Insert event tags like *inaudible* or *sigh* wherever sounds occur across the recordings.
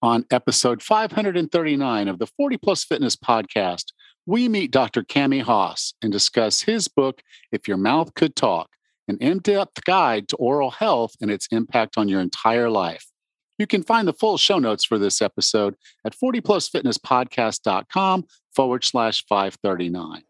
On episode 539 of the 40 Plus Fitness podcast, we meet Dr. Kami Hoss and discuss his book, If Your Mouth Could Talk, an in depth guide to oral health and its impact on your entire life. You can find the full show notes for this episode at 40plusfitnesspodcast.com forward slash 539.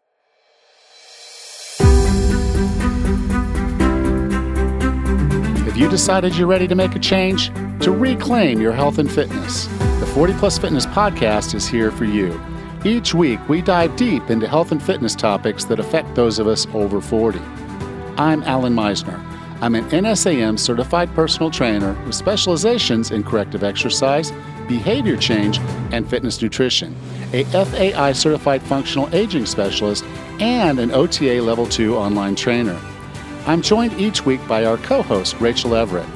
You decided you're ready to make a change? To reclaim your health and fitness? The 40 Plus Fitness Podcast is here for you. Each week, we dive deep into health and fitness topics that affect those of us over 40. I'm Allan Misner. I'm an NASM certified personal trainer with specializations in corrective exercise, behavior change, and fitness nutrition, a FAI certified functional aging specialist, and an OTA level 2 online trainer. I'm joined each week by our co host, Rachel Everett.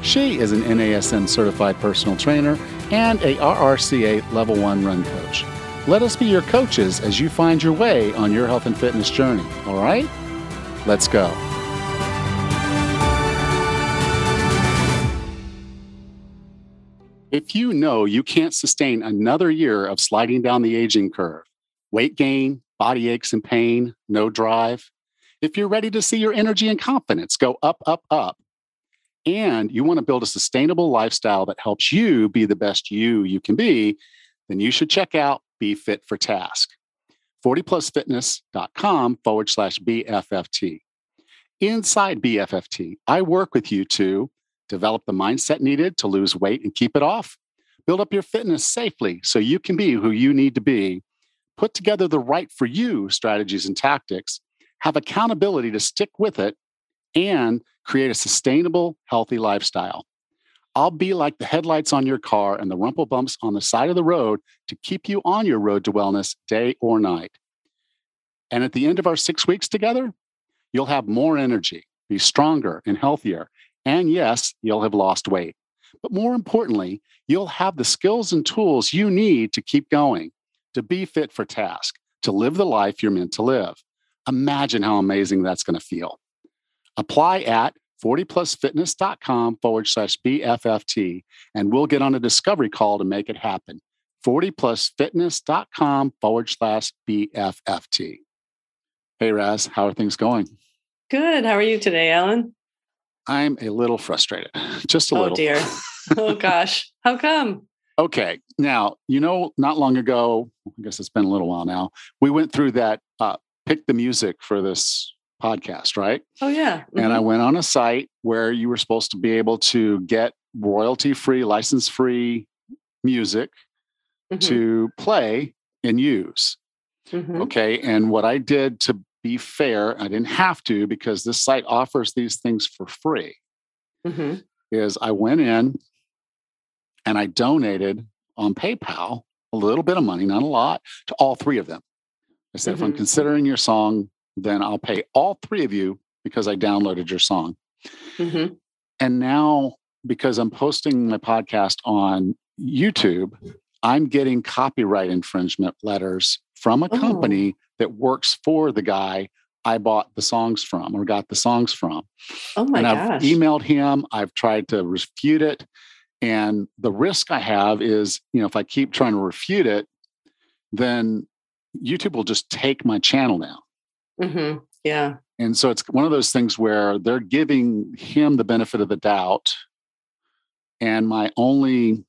She is an NASM certified personal trainer and a RRCA level 1 run coach. Let us be your coaches as you find your way on your health and fitness journey, all right? Let's go. If you know you can't sustain another year of sliding down the aging curve, weight gain, body aches and pain, no drive, if you're ready to see your energy and confidence go up, up, up, and you want to build a sustainable lifestyle that helps you be the best you you can be, then you should check out Be Fit for Task. 40plusfitness.com forward slash BFFT. Inside BFFT, I work with you to develop the mindset needed to lose weight and keep it off, build up your fitness safely so you can be who you need to be, put together the right for you strategies and tactics, have accountability to stick with it, and create a sustainable, healthy lifestyle. I'll be like the headlights on your car and the rumple bumps on the side of the road to keep you on your road to wellness day or night. And at the end of our six weeks together, you'll have more energy, be stronger and healthier, and yes, you'll have lost weight. But more importantly, you'll have the skills and tools you need to keep going, to be fit for task, to live the life you're meant to live. Imagine how amazing that's going to feel. Apply at 40plusfitness.com forward slash BFFT, and we'll get on a discovery call to make it happen. 40plusfitness.com forward slash BFFT. Hey, Raz, how are things going? Good. How are you today, Alan? I'm a little frustrated, *laughs* just a oh, little. Oh dear. *laughs* oh gosh. How come? Okay. Now, you know, not long ago, I guess it's been a little while now, we went through that uh, pick the music for this podcast, right? Oh, yeah. Mm-hmm. And I went on a site where you were supposed to be able to get royalty free, license free music mm-hmm. to play and use. Mm-hmm. Okay. And what I did to be fair, I didn't have to because this site offers these things for free. Mm-hmm. Is I went in and I donated on PayPal a little bit of money, not a lot, to all three of them. I said, mm-hmm. if I'm mm-hmm. considering your song, then I'll pay all three of you because I downloaded your song. Mm-hmm. And now, because I'm posting my podcast on YouTube, I'm getting copyright infringement letters from a company oh. that works for the guy I bought the songs from or got the songs from. Oh my and gosh. I've emailed him, I've tried to refute it. And the risk I have is, you know, if I keep trying to refute it, then YouTube will just take my channel now. Mm-hmm. Yeah. And so it's one of those things where they're giving him the benefit of the doubt. And my only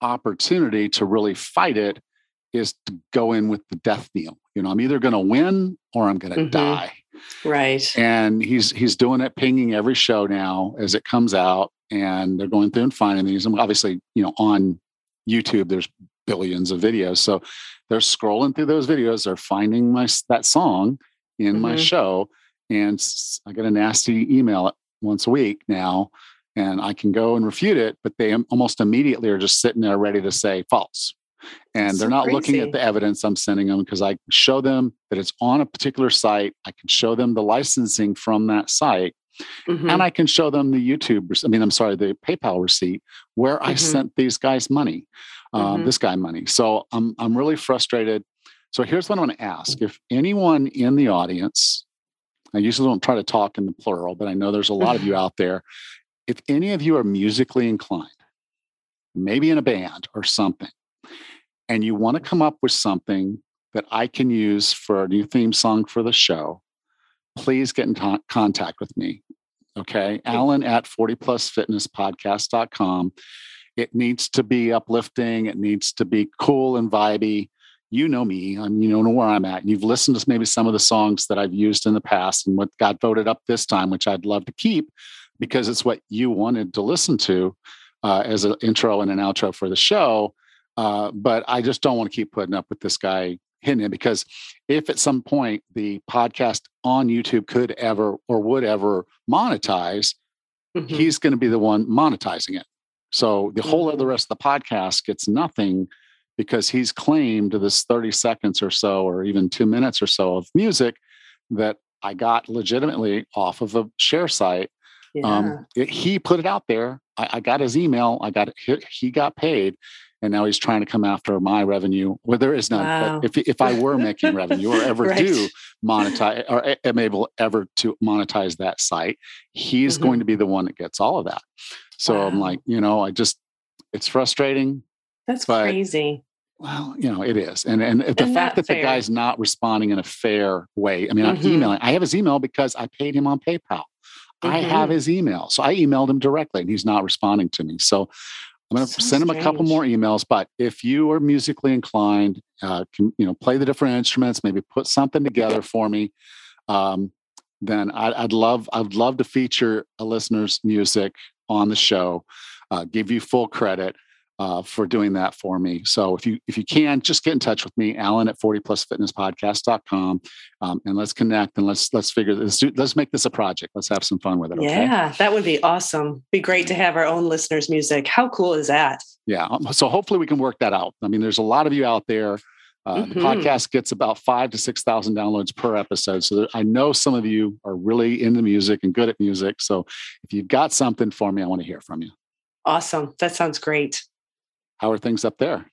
opportunity to really fight it is to go in with the death knell. You know, I'm either going to win or I'm going to mm-hmm. die. Right. And he's he's doing it, pinging every show now as it comes out, and they're going through and finding these. And obviously, you know, on YouTube, there's billions of videos, so they're scrolling through those videos. They're finding my that song in mm-hmm. my show, and I get a nasty email once a week now and I can go and refute it, but they almost immediately are just sitting there ready to say false. And That's they're so not crazy. looking at the evidence I'm sending them because I show them that it's on a particular site. I can show them the licensing from that site. Mm-hmm. And I can show them the YouTube, I mean, I'm sorry, the PayPal receipt where mm-hmm. I sent these guys money, uh, mm-hmm. this guy money. So I'm, I'm really frustrated. So here's what I'm going to ask. If anyone in the audience, I usually don't try to talk in the plural, but I know there's a lot of you *laughs* out there if any of you are musically inclined, maybe in a band or something, and you want to come up with something that I can use for a new theme song for the show, please get in t- contact with me. Okay. Alan at 40plusfitnesspodcast.com. It needs to be uplifting. It needs to be cool and vibey. You know me. I mean, you know where I'm at. And You've listened to maybe some of the songs that I've used in the past and what got voted up this time, which I'd love to keep because it's what you wanted to listen to uh, as an intro and an outro for the show. Uh, but I just don't want to keep putting up with this guy hitting it because if at some point the podcast on YouTube could ever or would ever monetize, mm-hmm. he's going to be the one monetizing it. So the whole of the mm-hmm. rest of the podcast gets nothing because he's claimed this 30 seconds or so, or even two minutes or so of music that I got legitimately off of a share site. Um, yeah. Um, it, he put it out there. I, I, got his email. I got he, he got paid, and now he's trying to come after my revenue where there is none. Wow. But if if I were making revenue or *laughs* ever right. do monetize or am able ever to monetize that site, he's mm-hmm. going to be the one that gets all of that. So wow. I'm like, you know, I just it's frustrating. That's but, crazy. Well, you know, it is. And and the and fact that fair. the guy's not responding in a fair way. I mean, mm-hmm. I'm emailing. I have his email because I paid him on PayPal. Mm-hmm. I have his email. So I emailed him directly and he's not responding to me. So I'm going to so send strange. him a couple more emails. But if you are musically inclined, uh, can you know play the different instruments, maybe put something together for me, um, then I'd, I'd, love I'd love to feature a listener's music on the show. Uh, give you full credit uh, for doing that for me. So if you if you can, just get in touch with me, Alan at 40plusfitnesspodcast.com, um, and let's connect and let's let's figure this. Let's make this a project. Let's have some fun with it. Okay? Yeah, that would be awesome. Be great to have our own listeners' music. How cool is that? Yeah. Um, so hopefully we can work that out. I mean, there's a lot of you out there. Uh, mm-hmm. The podcast gets about five to six thousand downloads per episode. So I know some of you are really into music and good at music. So if you've got something for me, I want to hear from you. Awesome. That sounds great. How are things up there?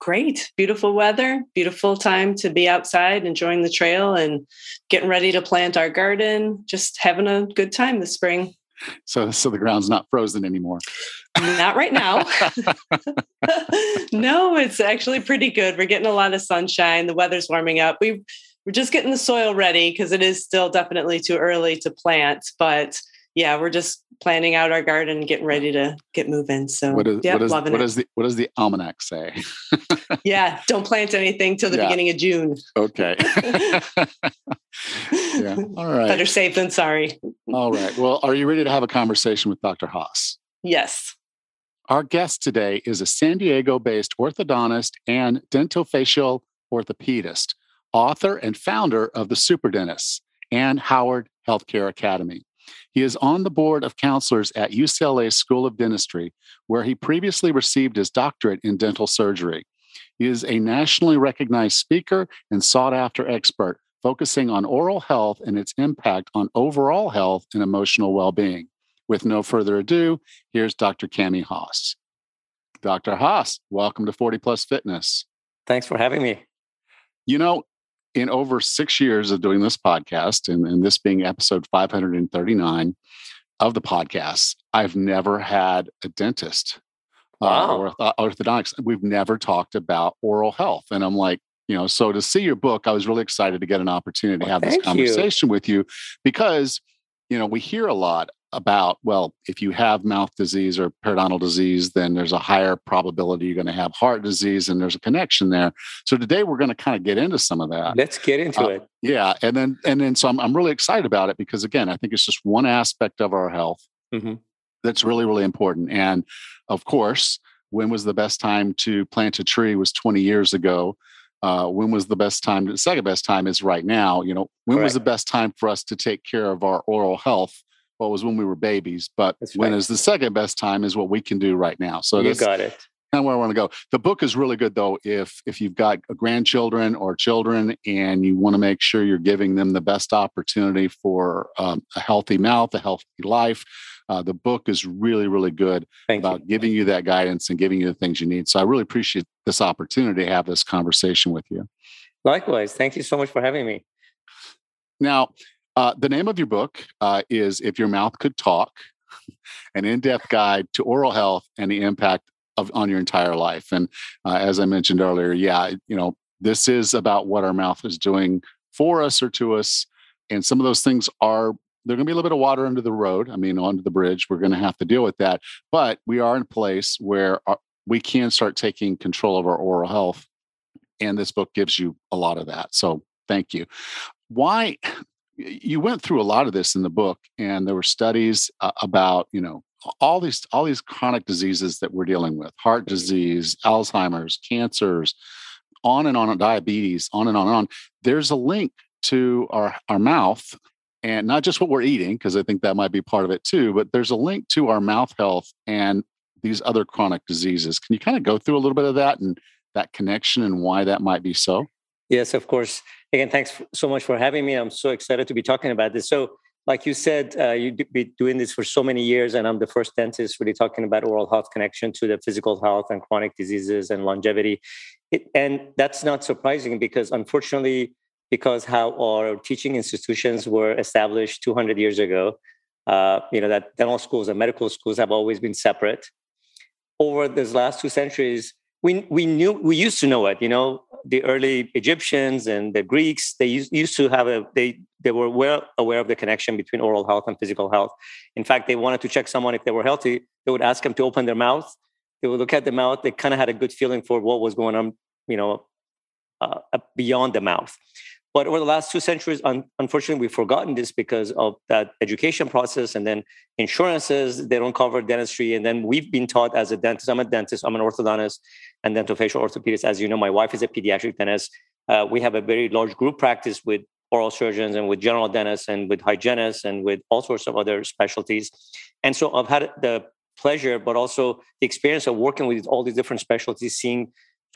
Great. Beautiful weather, beautiful time to be outside enjoying the trail and getting ready to plant our garden, just having a good time this spring. So so the ground's not frozen anymore. Not right now. *laughs* *laughs* no, it's actually pretty good. We're getting a lot of sunshine. The weather's warming up. We we're just getting the soil ready because it is still definitely too early to plant, but yeah, we're just planning out our garden getting ready to get moving. So what is, yeah, what is, loving what it. Is the, what does the almanac say? *laughs* yeah, don't plant anything till the yeah. beginning of June. Okay. *laughs* yeah. *laughs* All right. Better safe than sorry. All right. Well, are you ready to have a conversation with Dr. Hoss? Yes. Our guest today is a San Diego based orthodontist and dentofacial orthopedist, author and founder of the Super Dentists and Howard Healthcare Academy. He is on the board of counselors at UCLA School of Dentistry, where he previously received his doctorate in dental surgery. He is a nationally recognized speaker and sought after expert, focusing on oral health and its impact on overall health and emotional well being. With no further ado, here's Dr. Kami Hoss. Dr. Hoss, welcome to 40 Plus Fitness. Thanks for having me. You know, in over six years of doing this podcast, and, and this being episode 539 of the podcast, I've never had a dentist uh, wow. uh, or orthodontics. We've never talked about oral health. And I'm like, you know, so to see your book, I was really excited to get an opportunity to well, have this conversation you. with you because, you know, we hear a lot about well if you have mouth disease or periodontal disease then there's a higher probability you're going to have heart disease and there's a connection there. So today we're going to kind of get into some of that. Let's get into uh, it. yeah and then and then so I'm, I'm really excited about it because again i think it's just one aspect of our health mm-hmm. that's really really important. And of course when was the best time to plant a tree was 20 years ago. Uh, when was the best time the second best time is right now you know when was the best time for us to take care of our oral health well, was when we were babies, but that's when right. is the second best time is what we can do right now. So you got it. Kind of where I want to go. The book is really good though. If if you've got grandchildren or children and you want to make sure you're giving them the best opportunity for um, a healthy mouth, a healthy life, uh, the book is really really good Thank about you. giving you that guidance and giving you the things you need. So I really appreciate this opportunity to have this conversation with you. Likewise, thank you so much for having me. Now, uh, the name of your book uh, is If Your Mouth Could Talk An In Depth Guide to Oral Health and the Impact of on your entire life. And uh, as I mentioned earlier, yeah, you know, this is about what our mouth is doing for us or to us. And some of those things are there's going to be a little bit of water under the road. I mean, onto the bridge. We're going to have to deal with that. But we are in a place where our, uh, we can start taking control of our oral health. And this book gives you a lot of that. So thank you. Why? You went through a lot of this in the book, and there were studies uh, about, you know, all these all these chronic diseases that we're dealing with heart disease alzheimer's cancers on and on diabetes on and on and on. There's a link to our our mouth and not just what we're eating because i think that might be part of it too but there's a link to our mouth health and these other chronic diseases. Can you kind of go through a little bit of that and that connection and why that might be so yes of course again thanks so much for having me i'm so excited to be talking about this so like you said, uh, you've been doing this for so many years, and I'm the first dentist really talking about oral health connection to the physical health and chronic diseases and longevity. It, and that's not surprising because, unfortunately, because how our teaching institutions were established 200 years ago, uh, you know that dental schools and medical schools have always been separate. Over these last two centuries, we we knew we used to know it. You know, the early Egyptians and the Greeks they used, used to have a they they were well aware of the connection between oral health and physical health. In fact, they wanted to check someone if they were healthy. They would ask them to open their mouth. They would look at the mouth. They kind of had a good feeling for what was going on, you know, uh, beyond the mouth. But over the last two centuries, un- unfortunately, we've forgotten this because of that education process and then insurances, they don't cover dentistry. And then we've been taught as a dentist, I'm a dentist, I'm an orthodontist and dentofacial orthopedist. As you know, my wife is a pediatric dentist. Uh, we have a very large group practice with oral surgeons and with general dentists and with hygienists and with all sorts of other specialties. And so I've had the pleasure, but also the experience of working with all these different specialties, seeing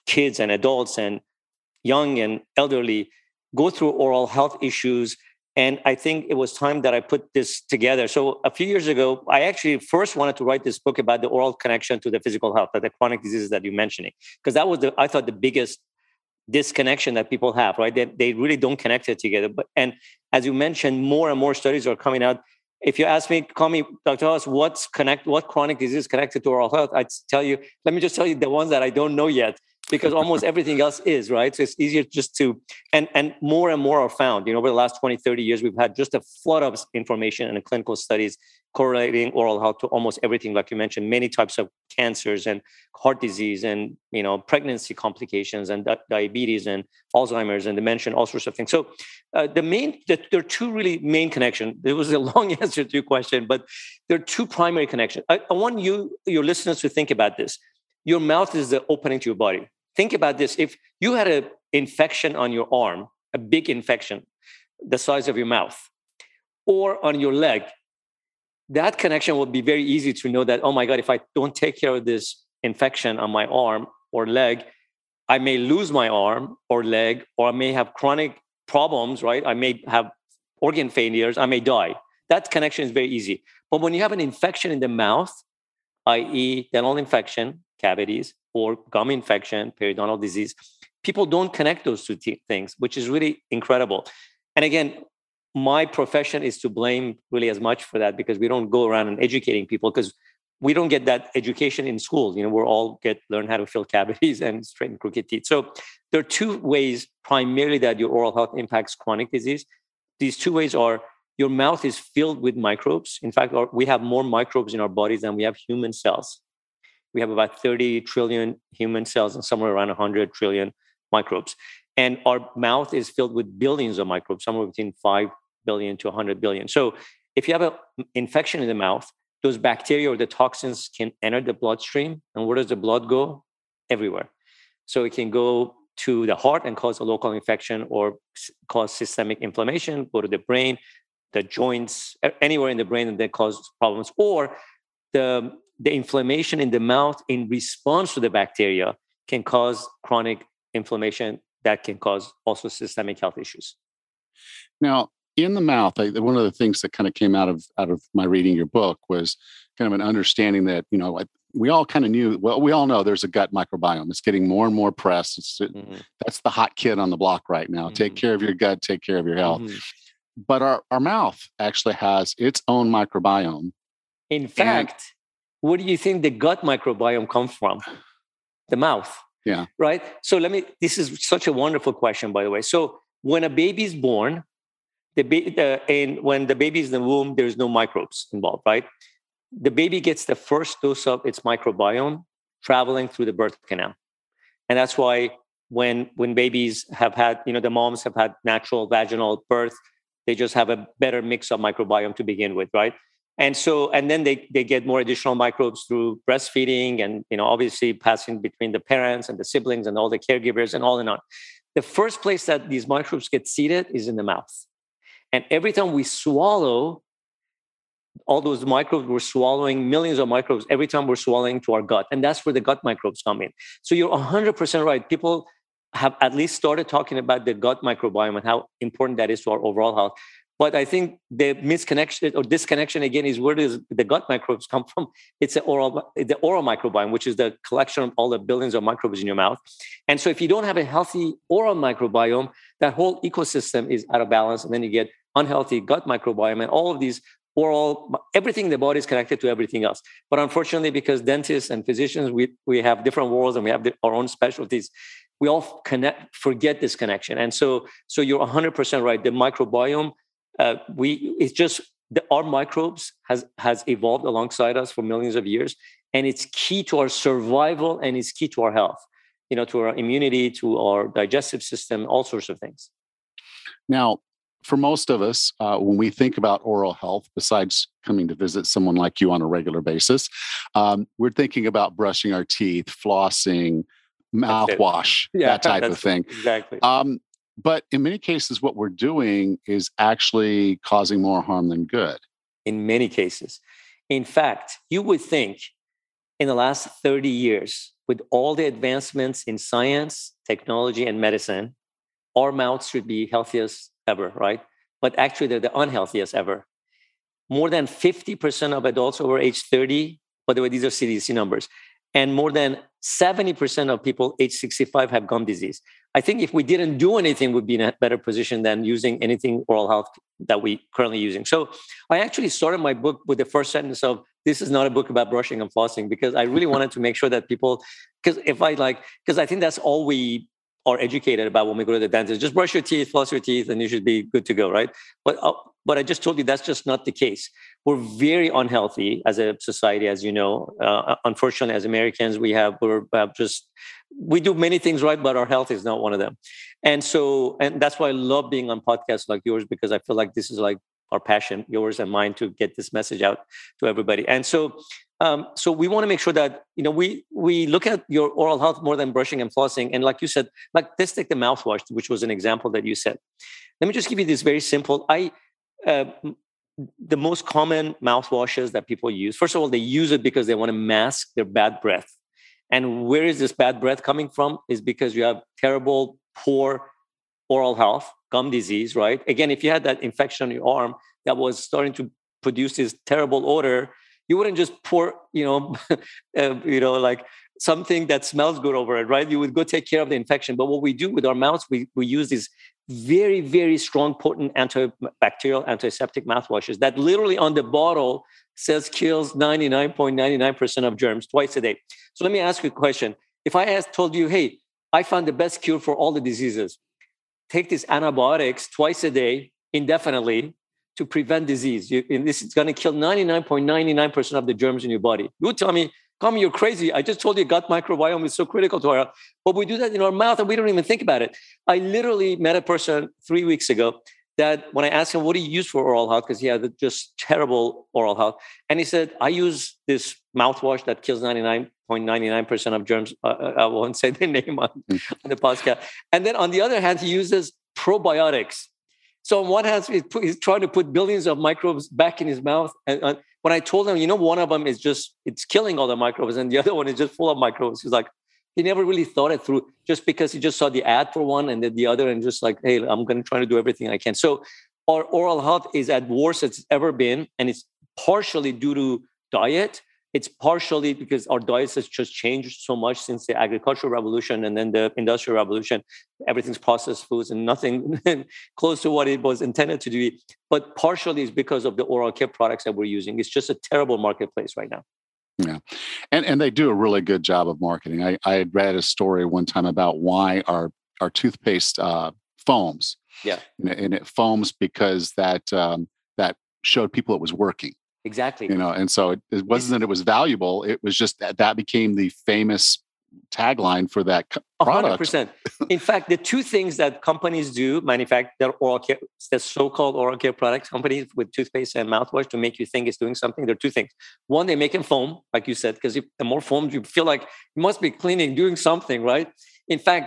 kids and adults and young and elderly go through oral health issues. And I think it was time that I put this together. So a few years ago, I actually first wanted to write this book about the oral connection to the physical health, the chronic diseases that you're mentioning, because that was the I thought the biggest disconnection that people have, right? They, they really don't connect it together. But and as you mentioned, more and more studies are coming out. If you ask me, call me Dr. Hoss, what's connect what chronic disease connected to oral health? I'd tell you, let me just tell you the ones that I don't know yet because almost everything else is right? So it's easier just to and and more and more are found. You know over the last 20 30 years we've had just a flood of information and clinical studies correlating oral health to almost everything like you mentioned many types of cancers and heart disease and you know pregnancy complications and diabetes and alzheimer's and dementia and all sorts of things. So uh, the main the, there are two really main connections *laughs* it was a long *laughs* answer to your question but there are two primary connections I, I want you your listeners to think about this. Your mouth is the opening to your body think about this. If you had an infection on your arm a big infection the size of your mouth or on your leg that connection would be very easy to know that oh my god if i don't take care of this infection on my arm or leg i may lose my arm or leg or i may have chronic problems right? I may have organ failures i may die. That connection is very easy. But when you have an infection in the mouth i.e dental infection cavities or gum infection, periodontal disease. People don't connect those two t- things, which is really incredible. And again, my profession is to blame really as much for that because we don't go around and educating people because we don't get that education in schools. You know, we're all get learn how to fill cavities *laughs* and straighten crooked teeth. So there are two ways primarily that your oral health impacts chronic disease. These two ways are your mouth is filled with microbes. In fact, we have more microbes in our bodies than we have human cells we have about 30 trillion human cells and somewhere around 100 trillion microbes. And our mouth is filled with billions of microbes, somewhere between 5 billion to 100 billion. So if you have an mm, infection in the mouth, those bacteria or the toxins can enter the bloodstream. And where does the blood go? Everywhere. So it can go to the heart and cause a local infection or cause systemic inflammation, go to the brain, the joints, anywhere in the brain, and then cause problems. Or the the inflammation in the mouth in response to the bacteria can cause chronic inflammation that can cause also systemic health issues. Now, in the mouth, I, one of the things that kind of came out of out of my reading your book was kind of an understanding that you know we all kind of knew. Well, we all know there's a gut microbiome. It's getting more and more press. It's, mm-hmm. That's the hot kid on the block right now. Mm-hmm. Take care of your gut. Take care of your health. Mm-hmm. But our, our mouth actually has its own microbiome. In fact, where do you think the gut microbiome comes from? The mouth. Yeah. Right. So let me. This is such a wonderful question, by the way. So when a baby is born, the ba- uh, and when the baby is in the womb, there's no microbes involved, right? The baby gets the first dose of its microbiome traveling through the birth canal, and that's why when when babies have had, you know, the moms have had natural vaginal birth, they just have a better mix of microbiome to begin with, right? And so, and then they they get more additional microbes through breastfeeding, and you know, obviously passing between the parents and the siblings and all the caregivers and all and on. The first place that these microbes get seated is in the mouth and every time we swallow, all those microbes, we're swallowing millions of microbes every time we're swallowing to our gut. And that's where the gut microbes come in. So you're 100% right. People have at least started talking about the gut microbiome and how important that is to our overall health. But I think the misconnection or disconnection again is where does the gut microbes come from? It's the oral, the oral microbiome, which is the collection of all the billions of microbes in your mouth. And so if you don't have a healthy oral microbiome, that whole ecosystem is out of balance. And then you get unhealthy gut microbiome and all of these oral, everything in the body is connected to everything else. But unfortunately, because dentists and physicians, we, we have different worlds and we have the, our own specialties, we all connect, forget this connection. And so, so you're 100% right. The microbiome uh, we it's just the, our microbes has has evolved alongside us for millions of years and it's key to our survival and it's key to our health you know to our immunity to our digestive system all sorts of things now for most of us uh, when we think about oral health besides coming to visit someone like you on a regular basis um, we're thinking about brushing our teeth flossing mouthwash yeah, that type of thing exactly um, but in many cases, what we're doing is actually causing more harm than good. In many cases. In fact, you would think in the last 30 years, with all the advancements in science, technology, and medicine, our mouths should be healthiest ever, right? But actually, they're the unhealthiest ever. More than 50% of adults over age 30, by the way, these are CDC numbers, and more than 70% of people age 65 have gum disease. I think if we didn't do anything, we'd be in a better position than using anything oral health that we currently using. So I actually started my book with the first sentence of this is not a book about brushing and flossing because I really wanted to make sure that people because if I like because I think that's all we are educated about when we go to the dentist. Just brush your teeth, floss your teeth, and you should be good to go, right? But uh, but I just told you that's just not the case. We're very unhealthy as a society, as you know. Uh, unfortunately, as Americans, we have we're uh, just we do many things right, but our health is not one of them. And so, and that's why I love being on podcasts like yours because I feel like this is like our passion, yours and mine, to get this message out to everybody. And so, um, so we want to make sure that you know we we look at your oral health more than brushing and flossing. And like you said, like let's take the mouthwash, which was an example that you said. Let me just give you this very simple. I uh, the most common mouthwashes that people use. First of all, they use it because they want to mask their bad breath. And where is this bad breath coming from? Is because you have terrible, poor oral health, gum disease, right? Again, if you had that infection on your arm that was starting to produce this terrible odor, you wouldn't just pour, you know, *laughs* uh, you know, like something that smells good over it, right? You would go take care of the infection. But what we do with our mouths, we, we use these very, very strong, potent antibacterial, antiseptic mouthwashes that literally on the bottle says kills 99.99% of germs twice a day. So let me ask you a question. If I asked, told you, hey, I found the best cure for all the diseases, take these antibiotics twice a day indefinitely to prevent disease. You, and this is going to kill 99.99% of the germs in your body. You would tell me, Come, you're crazy. I just told you gut microbiome is so critical to our health. But we do that in our mouth and we don't even think about it. I literally met a person three weeks ago that when I asked him, what do you use for oral health? Because he had just terrible oral health. And he said, I use this mouthwash that kills 99.99% of germs. Uh, uh, I won't say *laughs* the name on, hmm. on the podcast. And then on the other hand, he uses probiotics. So on one hand, he's, put, he's trying to put billions of microbes back in his mouth. And uh, when I told him, you know, one of them is just, it's killing all the microbes and the *laughs* other one is just full of microbes. He's like, he never really thought it through just because he just saw the ad for one and then the other and just like, hey, I'm going to try to do everything I can. So our oral health is at worst it's ever been. And it's partially due to diet it's partially because our has just changed so much since the agricultural revolution and then the industrial revolution. Everything's processed foods and nothing *laughs* close to what it was intended to be. But partially is because of the oral care products that we're using. It's just a terrible marketplace right now. Yeah, and and they do a really good job of marketing. I I had read a story one time about why our our toothpaste uh, foams. Yeah, and it, and it foams because that um, that showed people it was working. Exactly. You know, and so it, it wasn't that it was valuable; it was just that that became the famous tagline for that product. 100%. *laughs* In fact, the two things that companies do manufacture oral care, the so-called oral care products companies with toothpaste and mouthwash to make you think it's doing something. There are two things. One, they make them foam, like you said, because the more foam you feel like you must be cleaning, doing something, right? In fact,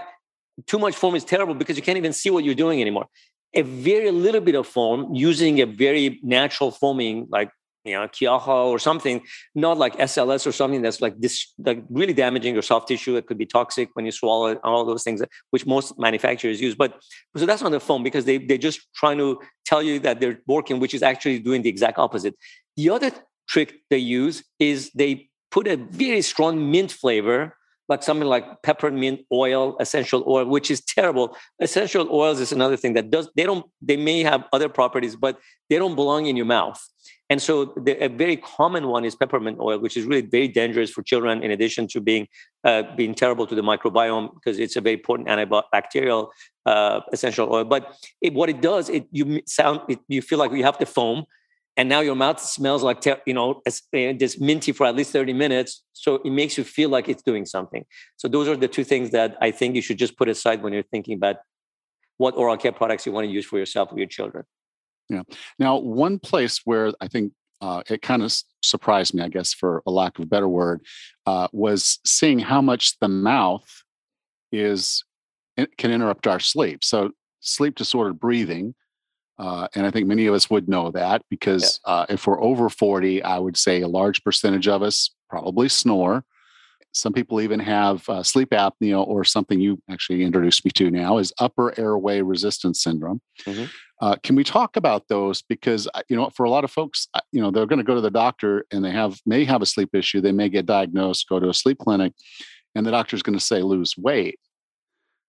too much foam is terrible because you can't even see what you're doing anymore. A very little bit of foam using a very natural foaming like you know, or something, not like SLS or something that's like this, like really damaging your soft tissue. It could be toxic when you swallow it, all those things, which most manufacturers use. But so that's on the phone because they they're just trying to tell you that they're working, which is actually doing the exact opposite. The other trick they use is they put a very strong mint flavor like something like peppermint oil, essential oil, which is terrible. Essential oils is another thing that does they don't they may have other properties, but they don't belong in your mouth. And so the, a very common one is peppermint oil, which is really very dangerous for children. In addition to being uh, being terrible to the microbiome because it's a very potent antibacterial uh, essential oil. But it, what it does, it you sound it, you feel like you have to foam and now your mouth smells like you know eh, just minty for at least 30 minutes so it makes you feel like it's doing something so those are the two things that i think you should just put aside when you're thinking about what oral care products you want to use for yourself or your children yeah now one place where i think uh, it kind of surprised me i guess for a lack of a better word uh, was seeing how much the mouth is can interrupt our sleep so sleep disordered breathing uh, and I think many of us would know that because yeah. uh, if we're over 40, I would say a large percentage of us probably snore. Some people even have uh, sleep apnea or something you actually introduced me to now is upper airway resistance syndrome. Mm-hmm. Uh, can we talk about those? Because uh, you know, for a lot of folks, uh, you know, they're going to go to the doctor and they have may have a sleep issue. They may get diagnosed, go to a sleep clinic, and the doctor's going to say lose weight.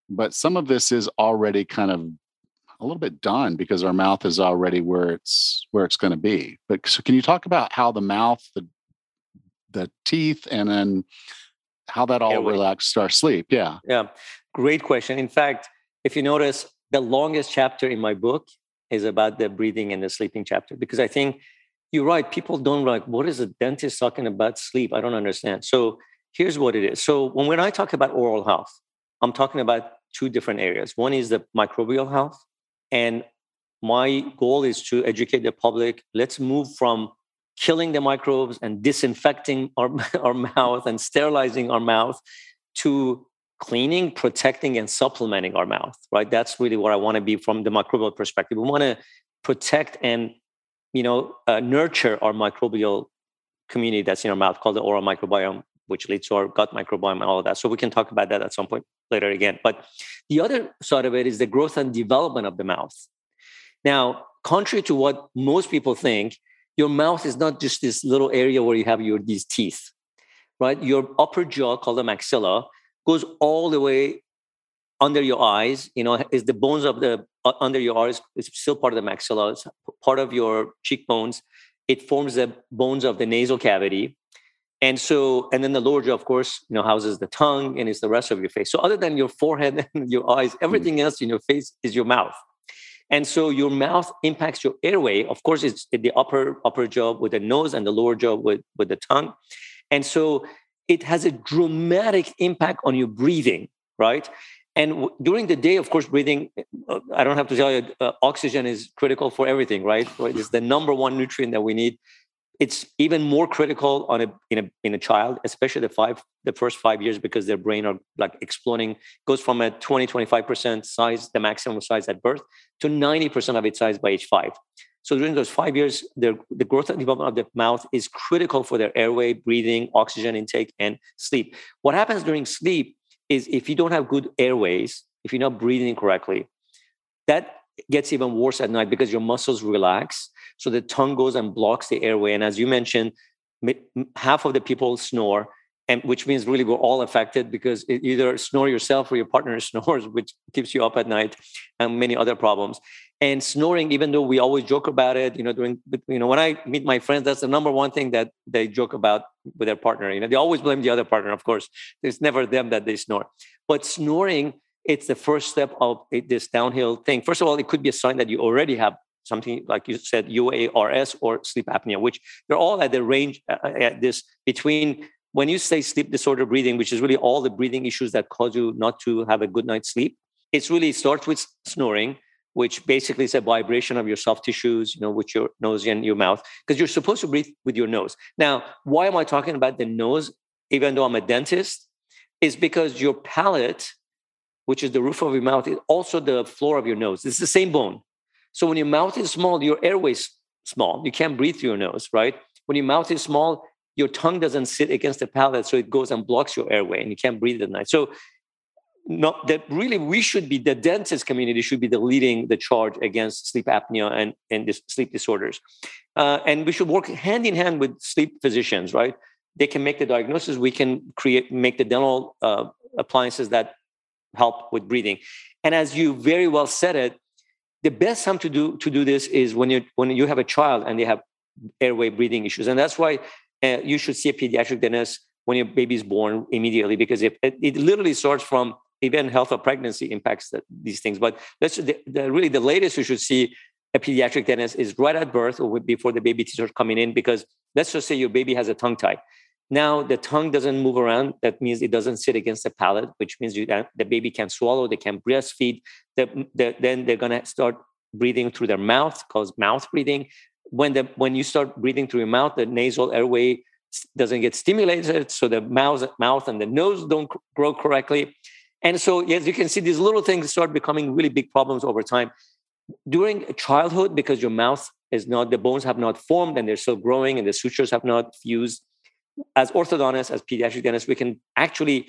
But some of this is already kind of a little bit done because our mouth is already where it's where it's going to be. But so can you talk about how the mouth, the the teeth, and then how that all relaxes our sleep? Yeah. Yeah. Great question. In fact, if you notice, the longest chapter in my book is about the breathing and the sleeping chapter because I think you're right. People don't like, what is a dentist talking about sleep? I don't understand. So here's what it is. So when, when I talk about oral health, I'm talking about two different areas. One is the microbial health, and my goal is to educate the public. Let's move from killing the microbes and disinfecting our, *laughs* our mouth and sterilizing our mouth to cleaning, protecting, and supplementing our mouth, right? That's really what I want to be from the microbial perspective. We want to protect and you know uh, nurture our microbial community that's in our mouth called the oral microbiome which leads to our gut microbiome and all of that. So we can talk about that at some point later again. But the other side of it is the growth and development of the mouth. Now, contrary to what most people think, your mouth is not just this little area where you have your these teeth, right? Your upper jaw, called the maxilla, goes all the way under your eyes. You know, is the bones of the uh, under your eyes is still part of the maxilla. It's part of your cheekbones. It forms the bones of the nasal cavity and so, and then the lower jaw, of course, you know, houses the tongue and is the rest of your face. So, other than your forehead *laughs* and your eyes, mm-hmm. everything mm-hmm. else in your face is your mouth. And so, your mouth impacts your airway. Of course, it's the upper upper jaw with the nose and the lower jaw with with the tongue. And so, it has a dramatic impact on your breathing, right? And w- during the day, of course, breathing, uh, I don't have to tell you, uh, oxygen is critical for everything, right? It's the number one nutrient that we need it's even more critical on a in a in a child especially the five the first five years because their brain are like exploding goes from a 20 25% size the maximum size at birth to 90% of its size by age five so during those five years the, growth and development of the mouth is critical for their airway breathing oxygen intake and sleep what happens during sleep is if you don't have good airways if you're not breathing correctly that gets even worse at night because your muscles relax so the tongue goes and blocks the airway. And as you mentioned, half of the people snore, and which means really we're all affected because either snore yourself or your partner *laughs* snores, which keeps you up at night, and many other problems. And snoring, even though we always joke about it, you know, during you know, when I meet my friends, that's the number one thing that they joke about with their partner. You know, they always blame the other partner. Of course, it's never them that they snore. But snoring, it's the first step of this downhill thing. First of all, it could be a sign that you already have something like you said, UARS or sleep apnea, which they're all at the range uh, uh, at this between when you say sleep disorder breathing, which is really all the breathing issues that cause you not to have a good night's sleep. It's really starts with snoring, which basically is a vibration of your soft tissues, you know, with your nose and your mouth, because you're supposed to breathe with your nose. Now, why am I talking about the nose, even though I'm a dentist? Is because your palate, which is the roof of your mouth, is also the floor of your nose. It's the same bone. So when your mouth is small, your airway's small. You can't breathe through your nose, right? When your mouth is small, your tongue doesn't sit against the palate, so it goes and blocks your airway, and you can't breathe at night. So, not that really we should be the dentist community should be the leading the charge against sleep apnea and and this sleep disorders, uh, and we should work hand in hand with sleep physicians, right? They can make the diagnosis. We can create make the dental uh, appliances that help with breathing. And as you very well said it, the best time to do to do this is when you when you have a child and they have airway breathing issues and that's why uh, you should see a pediatric dentist when your baby is born immediately because if it, it literally starts from even health of pregnancy impacts the, these things but that's the, the, really the latest you should see a pediatric dentist is right at birth or before the baby starts coming in because let's just say your baby has a tongue tie now the tongue doesn't move around. That means it doesn't sit against the palate, which means you, uh, the baby can swallow. They can breastfeed. The, the, then they're gonna start breathing through their mouth, called mouth breathing. When the when you start breathing through your mouth, the nasal airway doesn't get stimulated, so the mouth mouth and the nose don't grow correctly. And so, as you can see, these little things start becoming really big problems over time. During childhood, because your mouth is not, the bones have not formed and they're still growing and the sutures have not fused, as orthodontists, as pediatric dentists, we can actually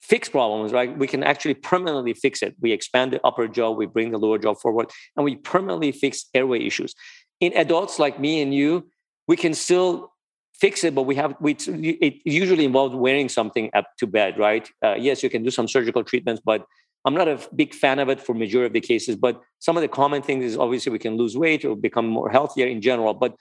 fix problems, right? We can actually permanently fix it. We expand the upper jaw, we bring the lower jaw forward, and we permanently fix airway issues. In adults like me and you, we can still fix it, but we have we it usually involves wearing something up to bed, right? Uh, yes, you can do some surgical treatments, but I'm not a big fan of it for majority of the cases, but some of the common things is obviously we can lose weight or become more healthier in general. But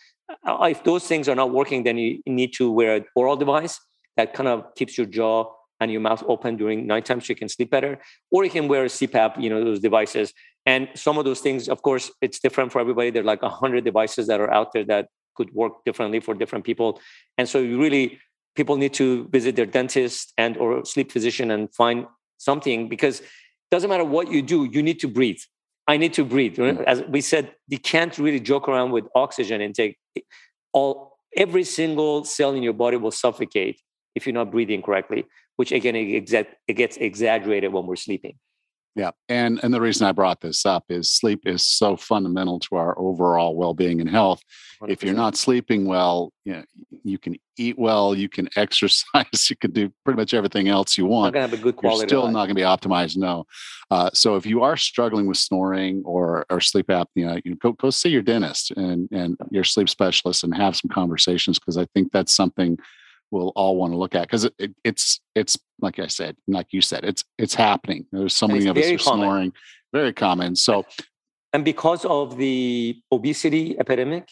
uh, if those things are not working, then you need to wear an oral device that kind of keeps your jaw and your mouth open during nighttime so you can sleep better. Or you can wear a CPAP, you know, those devices. And some of those things, of course, it's different for everybody. There are like 100 devices that are out there that could work differently for different people. And so you really, people need to visit their dentist and or sleep physician and find something because it doesn't matter what you do, you need to breathe. I need to breathe. Mm. As we said, you can't really joke around with oxygen intake. All every single cell in your body will suffocate if you're not breathing correctly, which again it, it gets exaggerated when we're sleeping. Yeah, and and the reason I brought this up is sleep is so fundamental to our overall well-being and health. 100%. If you're not sleeping well, you, know, you can eat well, you can *laughs* exercise, you can do pretty much everything else you want. Not gonna have a good quality. You're still not going to be optimized. No. Uh, so if you are struggling with snoring or or sleep apnea, you know, go go see your dentist and and your sleep specialist and have some conversations because I think that's something we'll all want to look at because it, it, it's it's like I said, like you said, it's it's happening. There's so many of us are common. snoring, very common. So, *laughs* and because of the obesity epidemic,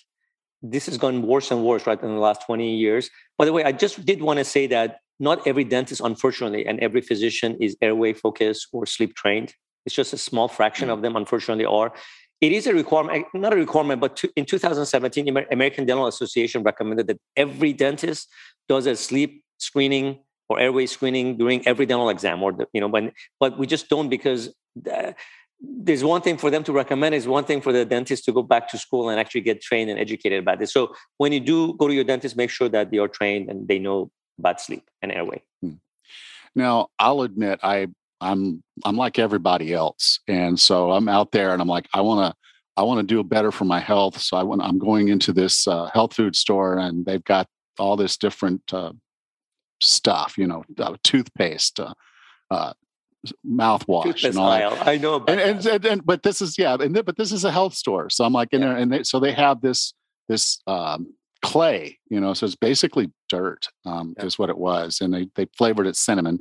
this has gone worse and worse right in the last 20 years. By the way, I just did want to say that not every dentist, unfortunately, and every physician is airway focused or sleep trained. It's just a small fraction mm. of them, unfortunately, are. It is a requirement, eh, not a requirement, but to, in 2017, American Dental Association recommended that every dentist does a sleep screening or airway screening during every dental exam or the, you know when but we just don't because the, there's one thing for them to recommend is one thing for the dentist to go back to school and actually get trained and educated about this. So when you do go to your dentist make sure that they are trained and they know about sleep and airway. Hmm. now i'll admit i i'm i'm like everybody else. And so i'm out there and i'm like i want to i want to do better for my health. So i want i'm going into this uh, health food store and they've got all this different uh, stuff, you know, uh, toothpaste, uh, uh, mouthwash, toothpaste and all aisle. I know and, and, and, and, but this is yeah, and but this is a health store, so I'm like in yeah. there, and they, so they have this this um, clay, you know, so it's basically dirt, um, yeah. is what it was, and they they flavored it cinnamon.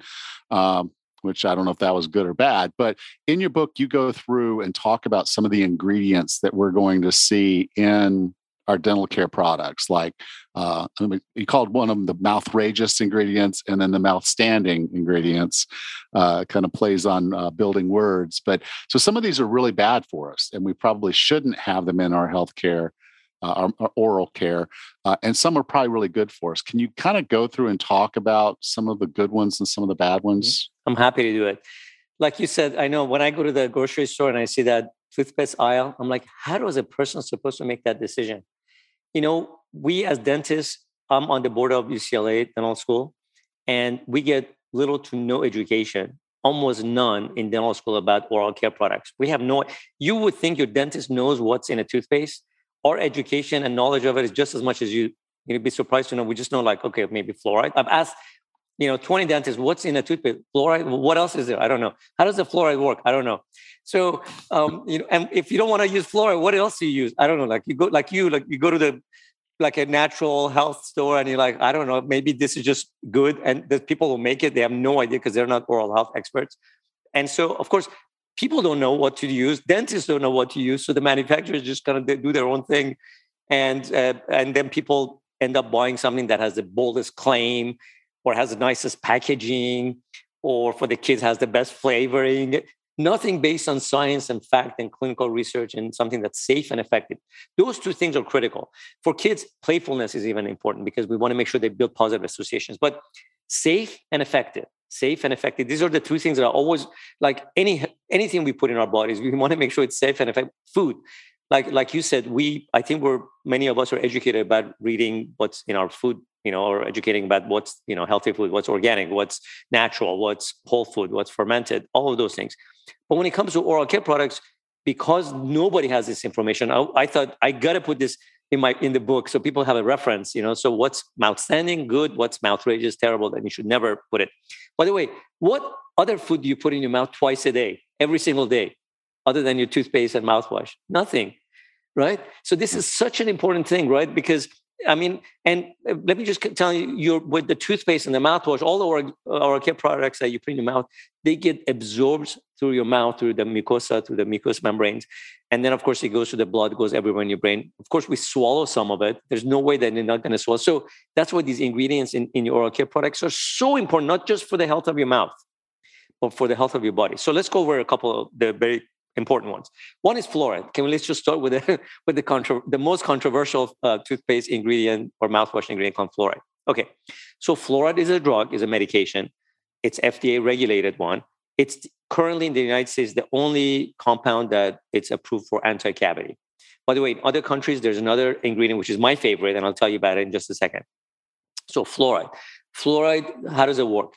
Um, which I don't know if that was good or bad. But in your book, you go through and talk about some of the ingredients that we're going to see in our dental care products. Like uh, you called one of them the mouth-rageous ingredients, and then the mouth-standing ingredients. Uh, kind of plays on uh, building words, but so some of these are really bad for us, and we probably shouldn't have them in our healthcare. Uh, our, our, oral care, uh, and some are probably really good for us. Can you kind of go through and talk about some of the good ones and some of the bad mm-hmm. ones? I'm happy to do it. Like you said, I know when I go to the grocery store and I see that toothpaste aisle, I'm like, how does a person supposed to make that decision? You know, we as dentists, I'm on the board of UCLA Dental School, and we get little to no education, almost none in dental school about oral care products. We have no, you would think your dentist knows what's in a toothpaste. Our education and knowledge of it is just as much as you. You'd be surprised to know we just know, like, okay, maybe fluoride. I've asked you know 20 dentists what's in a toothpaste fluoride? What else is there? I don't know. How does the fluoride work? I don't know. So um, you know and if you don't want to use fluoride what else do you use? I don't know like you go like you like you go to the like a natural health store and you're like i don't know maybe this is just good and the people who make it they have no idea because they're not oral health experts. And so of course people don't know what to use dentists don't know what to use so the manufacturers just kind of do their own thing and uh, and then people end up buying something that has the boldest claim or has the nicest packaging or for the kids has the best flavoring nothing based on science and fact and clinical research and something that's safe and effective. Those two things are critical. For kids, playfulness is even important because we want to make sure they build positive associations. But safe and effective, safe and effective. These are the two things that are always like any anything we put in our bodies. We *laughs* want to make sure it's safe and effective. Food, like like you said, we I think we're many of us are educated about reading what's in our food you know, or educating about what's, you know, healthy food, what's organic, what's natural, what's whole food, what's fermented, all of those things. But when it comes to oral care products, because nobody has this information, I, I thought I got to put this in my in the book so people have a reference. You know, so what's mouth standing good, what's mouth rageous terrible, then you should never put it. By the way, what other food do you put in your mouth twice a day, every single day, other than your toothpaste and mouthwash? Nothing, right? So this is such an important thing, right? Because I mean, and uh, let me just tell you, you're with the toothpaste and the mouthwash, all the oral, care products that you put in your mouth, they get absorbed through your mouth, through the mucosa, through the mucous membranes. And then, of course, it goes to the blood, goes everywhere in your brain. Of course, we swallow some of it. There's no way that you're not going to swallow. So that's why these ingredients in, in your oral care products are so important, not just for the health of your mouth, but for the health of your body. So let's go over a couple of the very important ones. One is fluoride. Can we let's just start with the *laughs* with the contra- the most controversial uh, toothpaste ingredient or mouthwash ingredient called fluoride. Okay, so fluoride is a drug, is a medication. It's FDA regulated one. It's currently in the United States the only compound that it's approved for anti-cavity. By the way, in other countries, there's another ingredient which is my favorite, and I'll tell you about it in just a second. So fluoride. Fluoride, how does it work?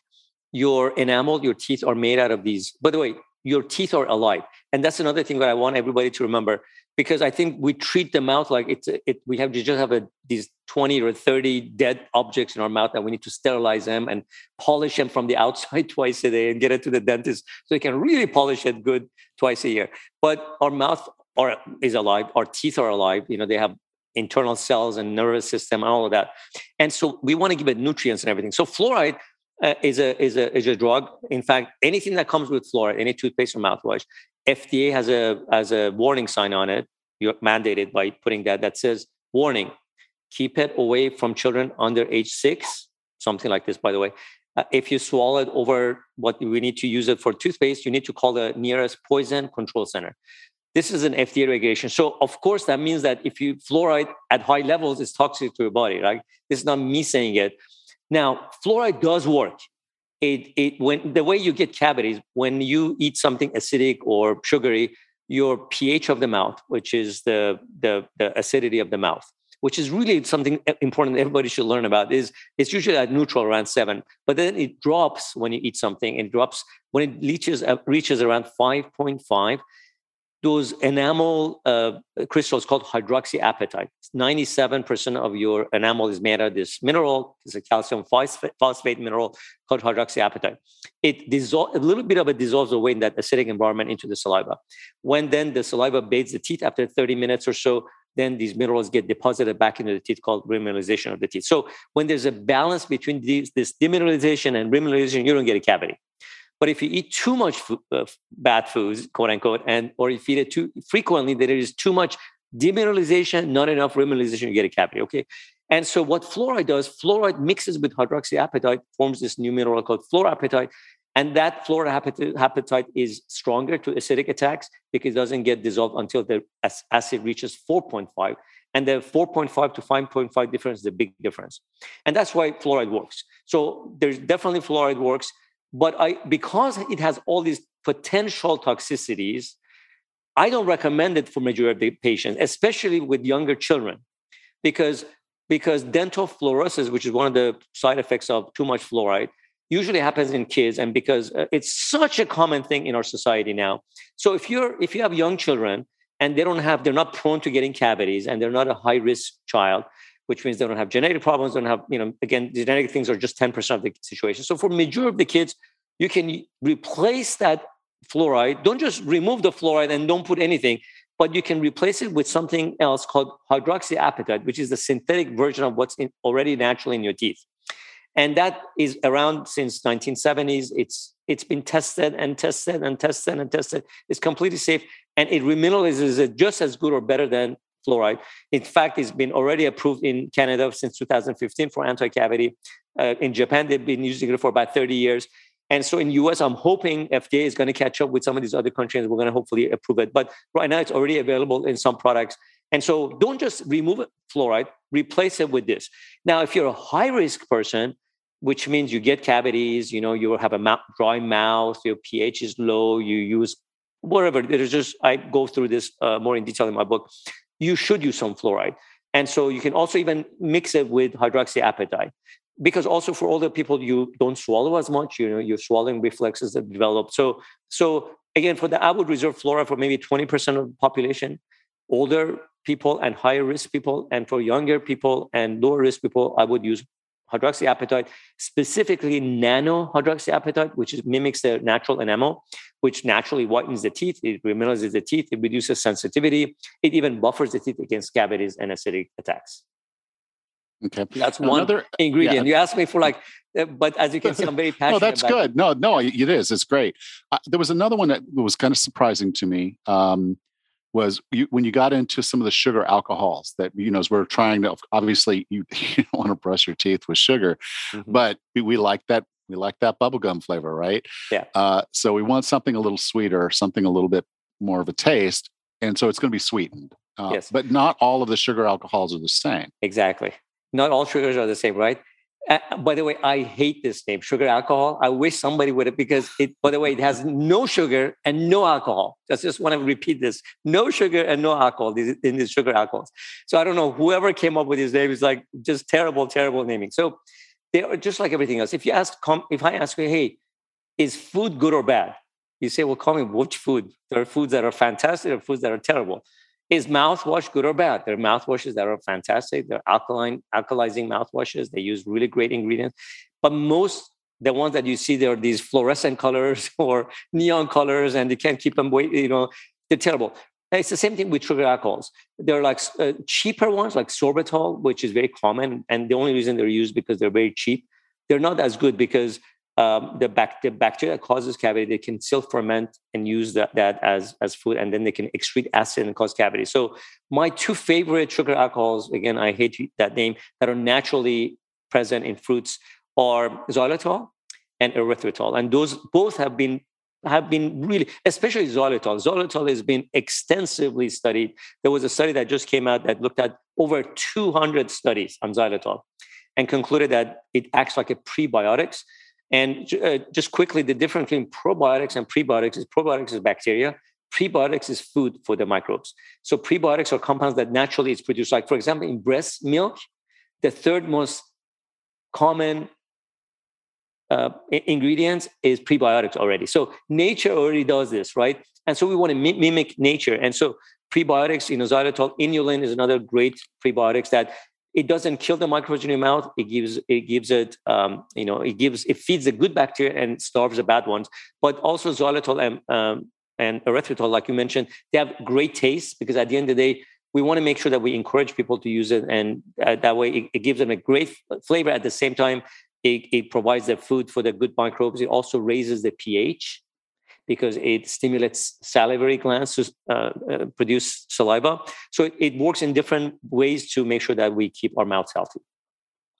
Your enamel, your teeth are made out of these. By the way, your teeth are alive. And that's another thing that i want everybody to remember because i think we treat the mouth like it's it we have to just have a, these 20 or 30 dead objects in our mouth that we need to sterilize them and polish them from the *laughs* outside twice a day and get it to the dentist so they can really polish it good twice a year. But our mouth are, is alive. Our teeth are alive. You know they have internal cells and nervous system and all of that. And so we want to give it nutrients and everything. So fluoride uh, is a is a is a drug. In fact, anything that comes with fluoride, any toothpaste or mouthwash, FDA has a has a warning sign on it. You're mandated by putting that that says warning: keep it away from children under age six. Something like this, by the way. Uh, if you swallow it over what we need to use it for toothpaste, you need to call the nearest poison control center. This is an FDA regulation. So, of course, that means that if you fluoride at high levels is toxic to your body, right? This is not me saying it. Now, fluoride does work. It, it when the way you get cavities when you eat something acidic or sugary, your pH of the mouth, which is the, the, the acidity of the mouth, which is really something important everybody should learn about, is it's usually at neutral around seven, but then it drops when you eat something. It drops when it reaches uh, reaches around 5.5 those enamel uh, crystals called hydroxyapatite. 97% of your enamel is made of this mineral. It's a calcium phosphate, phosphate mineral called hydroxyapatite. It dissolves a little bit of it dissolves away in that acidic environment into the saliva. When then the saliva bathes the teeth after 30 minutes or so, then these minerals get deposited back into the teeth called remineralization of the teeth. So when there's a balance between these, this demineralization and remineralization, you don't get a cavity. But if you eat too much uh, bad foods, quote unquote, and or you feed it too frequently, there is too much demineralization, not enough remineralization, you get a cavity. Okay. And so what fluoride does, fluoride mixes with hydroxyapatite, forms this new mineral called fluorapatite. And that fluorapatite is stronger to acidic attacks because it doesn't get dissolved until the acid reaches 4.5. And the 4.5 to 5.5 difference is a big difference. And that's why fluoride works. So there's definitely fluoride works. But I because it has all these potential toxicities, I don't recommend it for majority of the patients, especially with younger children, because because dental fluorosis, which is one of the side effects of too much fluoride, usually happens in kids, and because uh, it's such a common thing in our society now. So if you're if you have young children and they don't have they're not prone to getting cavities and they're not a high risk child, which means they don't have genetic problems, don't have you know again genetic things are just ten percent of the situation. So for majority of the kids, you can replace that fluoride. Don't just remove the fluoride and don't put anything but you can replace it with something else called hydroxyapatite, which is the synthetic version of what's in, already naturally in your teeth. And that is around since 1970s. It's it's been tested and tested and tested and tested. It's completely safe, and it remineralizes it just as good or better than fluoride. In fact, it's been already approved in Canada since 2015 for anti-cavity. Uh, in Japan, they've been using it for about 30 years. And so in US, I'm hoping FDA is going to catch up with some of these other countries. We're going to hopefully approve it. But right now, it's already available in some products. And so don't just remove fluoride, replace it with this. Now, if you're a high risk person, which means you get cavities, you know, you have a dry mouth, your pH is low, you use whatever. There's just, I go through this uh, more in detail in my book. You should use some fluoride. And so you can also even mix it with hydroxyapatite because also for older people you don't swallow as much you know your swallowing reflexes that develop so so again for the i would reserve flora for maybe 20% of the population older people and higher risk people and for younger people and lower risk people i would use hydroxyapatite specifically nano hydroxyapatite which is, mimics the natural enamel which naturally whitens the teeth it remineralizes the teeth it reduces sensitivity it even buffers the teeth against cavities and acidic attacks Okay, that's one Another, ingredient. Yeah. You asked me for like, uh, but as you can see, I'm very passionate. *laughs* no, that's good. It. No, no, it is. It's great. Uh, there was another one that was kind of surprising to me. Um, was you, when you got into some of the sugar alcohols that you know as we're trying to obviously you, *laughs* you don't want to brush your teeth with sugar mm-hmm. but we, like that we like that bubblegum flavor right yeah uh, so we want something a little sweeter something a little bit more of a taste and so it's going to be sweetened uh, yes. but not all of the sugar alcohols are the same exactly not all sugars are the same, right? Uh, by the way, I hate this name, sugar alcohol. I wish somebody would have because it. By the way, it has no sugar and no alcohol. I just want to repeat this: no sugar and no alcohol in these sugar alcohols. So I don't know whoever came up with this name is like just terrible, terrible naming. So they are just like everything else. If you ask, if I ask you, hey, is food good or bad? You say, well, call me which food? There are foods that are fantastic, there are foods that are terrible. Is mouthwash good or bad? There are mouthwashes that are fantastic. They're alkaline, alkalizing mouthwashes. They use really great ingredients. But most the ones that you see there are these fluorescent colors *laughs* or neon colors, and you can't keep them. You know, they're terrible. It's the same thing with sugar alcohols. There are like uh, cheaper ones, like sorbitol, which is very common, and the only reason they're used because they're very cheap. They're not as good because um, the, bac- the bacteria that causes cavity, they can still ferment and use that, that as, as food, and then they can excrete acid and cause cavity. So my two favorite sugar alcohols, again, I hate that name, that are naturally present in fruits are xylitol and erythritol. And those both have been have been really, especially xylitol. Xylitol has been extensively studied. There was a study that just came out that looked at over 200 studies on xylitol and concluded that it acts like a prebiotics. And uh, just quickly, the difference between probiotics and prebiotics is probiotics is bacteria. Prebiotics is food for the microbes. So prebiotics are compounds that naturally is produced. Like for example, in breast milk, the third most common uh, ingredients is prebiotics already. So nature already does this, right? And so we want to mimic nature. And so prebiotics, you know, xylitol, inulin is another great prebiotics that it doesn't kill the microbes in your mouth. It gives it gives it um, you know it gives it feeds the good bacteria and starves the bad ones. But also xylitol and um, and erythritol, like you mentioned, they have great taste because at the end of the day, we want to make sure that we encourage people to use it, and uh, that way it, it, gives them a great flavor. At the same time, it, it provides the food for the good microbes. It also raises the pH because it stimulates salivary glands to uh, uh, produce saliva. So it, it, works in different ways to make sure that we keep our mouths healthy.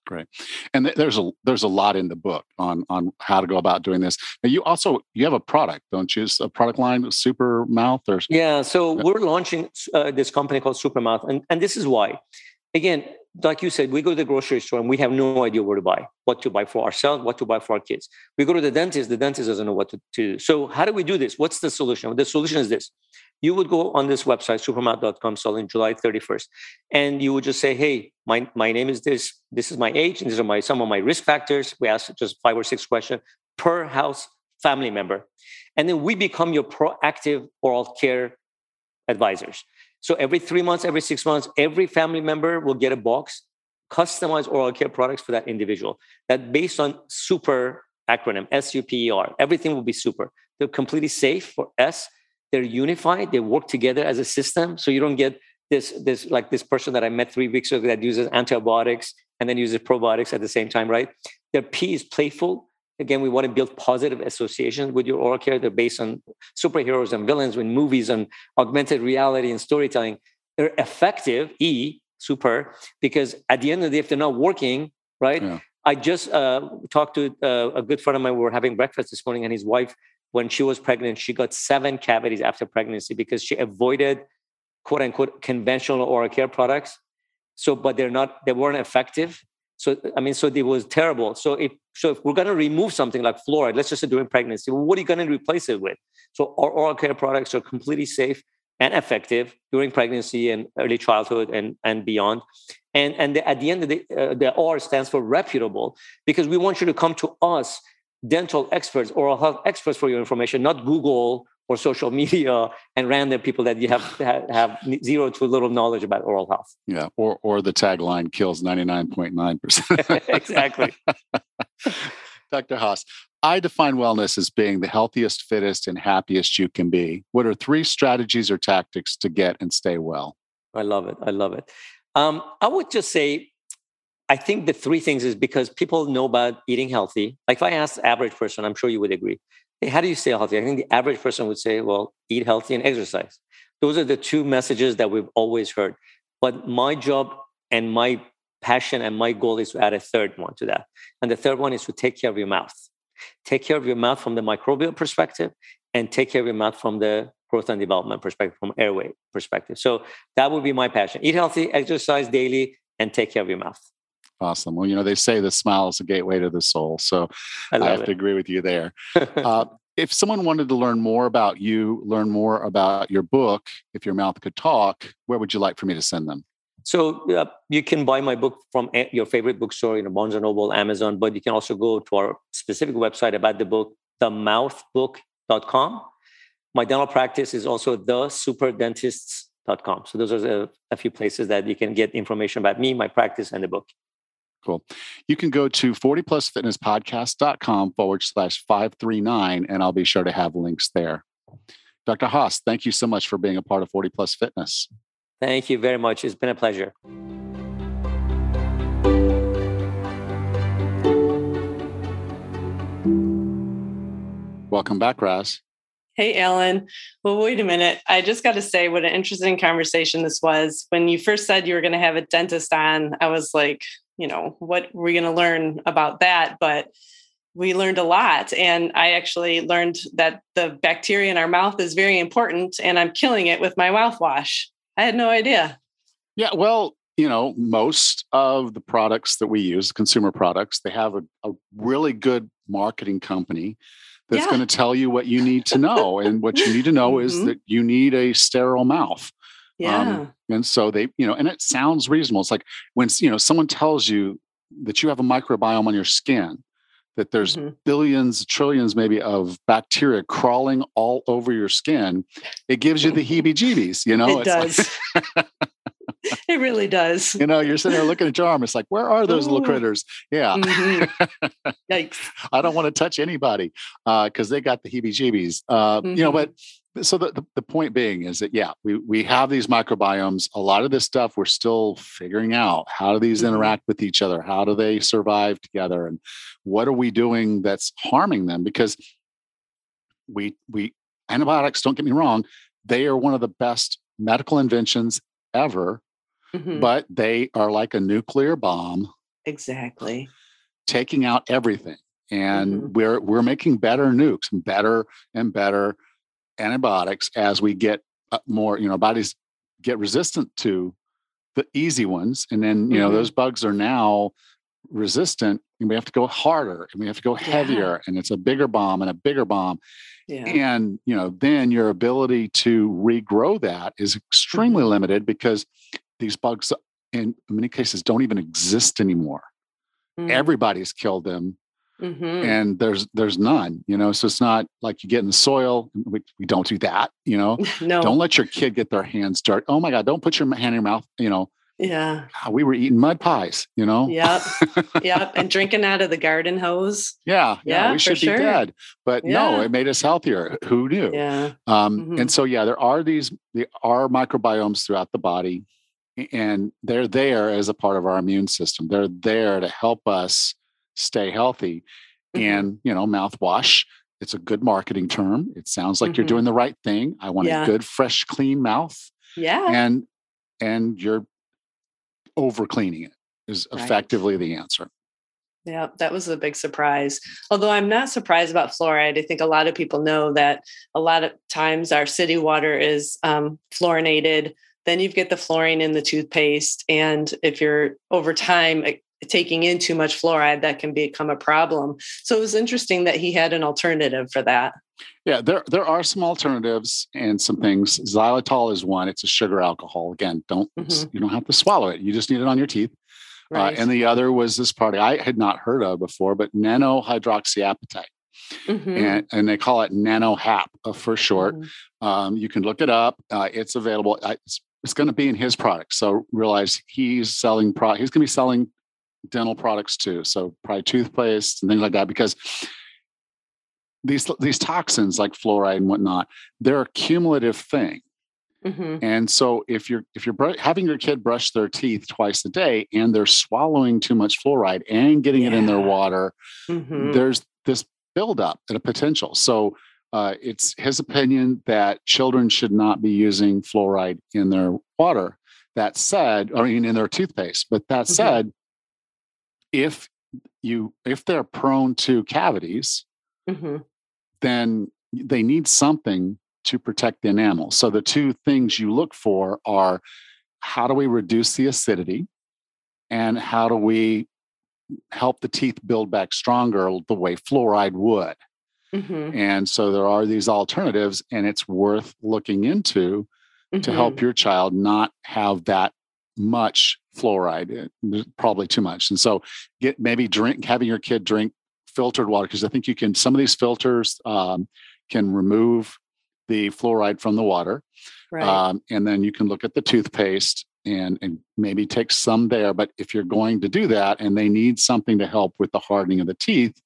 Great, and th- there's a there's a lot in the book on on how to go about doing this. Now you also you have a product, don't you? A product line, Super Mouth, or yeah. So we're launching uh, this company called Super Mouth, and and this is why. Again, like you said, we go to the grocery store and we have no idea where to buy, what to buy for ourselves, what to buy for our kids. We go to the dentist, the dentist doesn't know what to, to do. So, how do we do this? What's the solution? The solution is this you would go on this website, supermouth.com, starting July 31st, and you would just say, Hey, my, my name is this, this is my age, and these are my some of my risk factors. We ask just five or six questions per house family member. And then we become your proactive oral care advisors. So every three months, every six months, every family member will get a box, customized oral care products for that individual. That based on super acronym, S-U-P-E-R. Everything will be super. They're completely safe for S. They're unified. They work together as a system. So you don't get this, this like this person that I met three weeks ago that uses antibiotics and then uses probiotics at the same time, right? Their P is playful. Again, we want to build positive associations with your oral care. They're based on superheroes and villains with movies and augmented reality and storytelling. They're effective, E, super, because at the end of the day, if they're not working, right? Yeah. I just uh, talked to uh, a good friend of mine. We were having breakfast this morning, and his wife, when she was pregnant, she got seven cavities after pregnancy because she avoided quote unquote conventional oral care products. So, but they're not, they weren't effective. So I mean, so it was terrible. So if so, if we're going to remove something like fluoride, let's just say during pregnancy, well, what are you going to replace it with? So our oral care products are completely safe and effective during pregnancy and early childhood and and beyond. And and the, at the end of the uh, the R stands for reputable because we want you to come to us, dental experts, oral health experts, for your information, not Google or social media and random people that you have have zero to little knowledge about oral health. Yeah, or or the tagline kills ninety nine point nine percent. *laughs* Exactly. *laughs* Dr. Hoss, I define wellness as being the healthiest, fittest, and happiest you can be. What are three strategies or tactics to get and stay well? I love it. I love it. Um, I would just say, I think the three things is because people know about eating healthy. Like if I ask average person, I'm sure you would agree how do you stay healthy? I think the average person would say, well, eat healthy and exercise. Those are the two messages that we've always heard. But my job and my passion and my goal is to add a third one to that. And the third one is to take care of your mouth. Take care of your mouth from the microbial perspective and take care of your mouth from the growth and development perspective, from airway perspective. So that would be my passion. Eat healthy, exercise daily, and take care of your mouth. Awesome. Well, you know, they say the smile is a gateway to the soul. So I, I have it. to agree with you there. uh, *laughs* if someone wanted to learn more about you, learn more about your book, If Your Mouth Could Talk, where would you like for me to send them? So uh, you can buy my book from your favorite bookstore, you know, Barnes & Noble, Amazon, but you can also go to our specific website about the book, themouthbook.com. My dental practice is also thesuperdentists.com. So those are a, a few places that you can get information about me, my practice, and the book. Cool. You can go to 40plusfitnesspodcast.com forward slash 539, and I'll be sure to have links there. Dr. Hoss, thank you so much for being a part of 40 Plus Fitness. Thank you very much. It's been a pleasure. Welcome back, Raz. Hey, Allan. Well, wait a minute. I just got to say what an interesting conversation this was. When you first said you were going to have a dentist on, I was like, you know, what we're going to learn about that. But we learned a lot. And I actually learned that the bacteria in our mouth is very important, and I'm killing it with my mouthwash. I had no idea. Yeah, well, you know, most of the products that we use, consumer products, they have a, a really good marketing company that's yeah. going to tell you what you need to know. and what you need to know mm-hmm. is that you need a sterile mouth. Yeah. Um, and so they, you know, and it sounds reasonable. It's like when, you know, someone tells you that you have a microbiome on your skin, that there's mm-hmm. billions, trillions maybe of bacteria crawling all over your skin, it gives you the heebie jeebies, you know? It does. Like, *laughs* it really does. You know, you're sitting there looking at your arm. It's like, where are those Ooh. little critters? Yeah. Mm-hmm. *laughs* Yikes. I don't want to touch anybody because uh, they got the heebie-jeebies. Uh, mm-hmm. You know, but so the, the, point being is that yeah we, we have these microbiomes a lot of this stuff we're still figuring out how do these mm-hmm. interact with each other how do they survive together and what are we doing that's harming them because we we antibiotics don't get me wrong they are one of the best medical inventions ever mm-hmm. but they are like a nuclear bomb exactly taking out everything and mm-hmm. we're we're making better nukes and better and better antibiotics as we get uh, more, you know, bodies get resistant to the easy ones. And then, you know, mm-hmm. those bugs are now resistant and we have to go harder and we have to go heavier yeah. and it's a bigger bomb and a bigger bomb. Yeah. And, you know, then your ability to regrow that is extremely mm-hmm. limited because these bugs in many cases don't even exist anymore. Mm-hmm. Everybody's killed them Mm-hmm. and there's there's none you know? So it's not like you get in the soil we, we don't do that you know? *laughs* No. Don't let your kid get their hands dirty. Oh my god don't put your hand in your mouth you know? Yeah. We were eating mud pies you know? Yep. Yep and *laughs* drinking out of the garden hose. Yeah yeah, yeah we should be sure. dead but yeah. no it made us healthier who knew? Yeah. Um mm-hmm. and so yeah there are these there are microbiomes throughout the body and they're there as a part of our immune system. They're there to help us stay healthy. Mm-hmm. And, you know, mouthwash, it's a good marketing term. It sounds like mm-hmm. you're doing the right thing. I want yeah. a good, fresh, clean mouth. Yeah. And and you're over cleaning it is right. effectively the answer. Yeah, that was a big surprise. Although I'm not surprised about fluoride. I think a lot of people know that a lot of times our city water is um, fluorinated. Then you get the fluorine in the toothpaste. And if you're over time taking in too much fluoride that can become a problem so it was interesting that he had an alternative for that yeah there there are some alternatives and some things xylitol is one it's a sugar alcohol again don't mm-hmm. you don't have to swallow it you just need it on your teeth uh, right. uh, and the other was this product i had not heard of before but nanohydroxyapatite Mm-hmm. And, and they call it nanohap uh, for short. Mm-hmm. Um, you can look it up. Uh, it's available. It's, it's going to be in his product. So realize he's selling pro. He's going to be selling dental products too. So probably toothpaste and things like that, because these these toxins like fluoride and whatnot, they're a cumulative thing. Mm-hmm. And so if you're if you're br- having your kid brush their teeth twice a day and they're swallowing too much fluoride and getting yeah. it in their water, mm-hmm. there's this buildup and a potential. So uh, it's his opinion that children should not be using fluoride in their water. That said, I mean in their toothpaste. But that mm-hmm. said, if you if they're prone to cavities, mm-hmm. then they need something to protect the enamel. So the two things you look for are how do we reduce the acidity and how do we help the teeth build back stronger the way fluoride would. Mm-hmm. And so there are these alternatives, and it's worth looking into mm-hmm. to help mm-hmm. your child not have that much fluoride, eh, probably too much. And so get maybe drink, having your kid drink filtered water, because I think you can, some of these filters um, can remove the fluoride from the water. Right. Um, and then you can look at the toothpaste and, and maybe take some there. But if you're going to do that and they need something to help with the hardening of the teeth,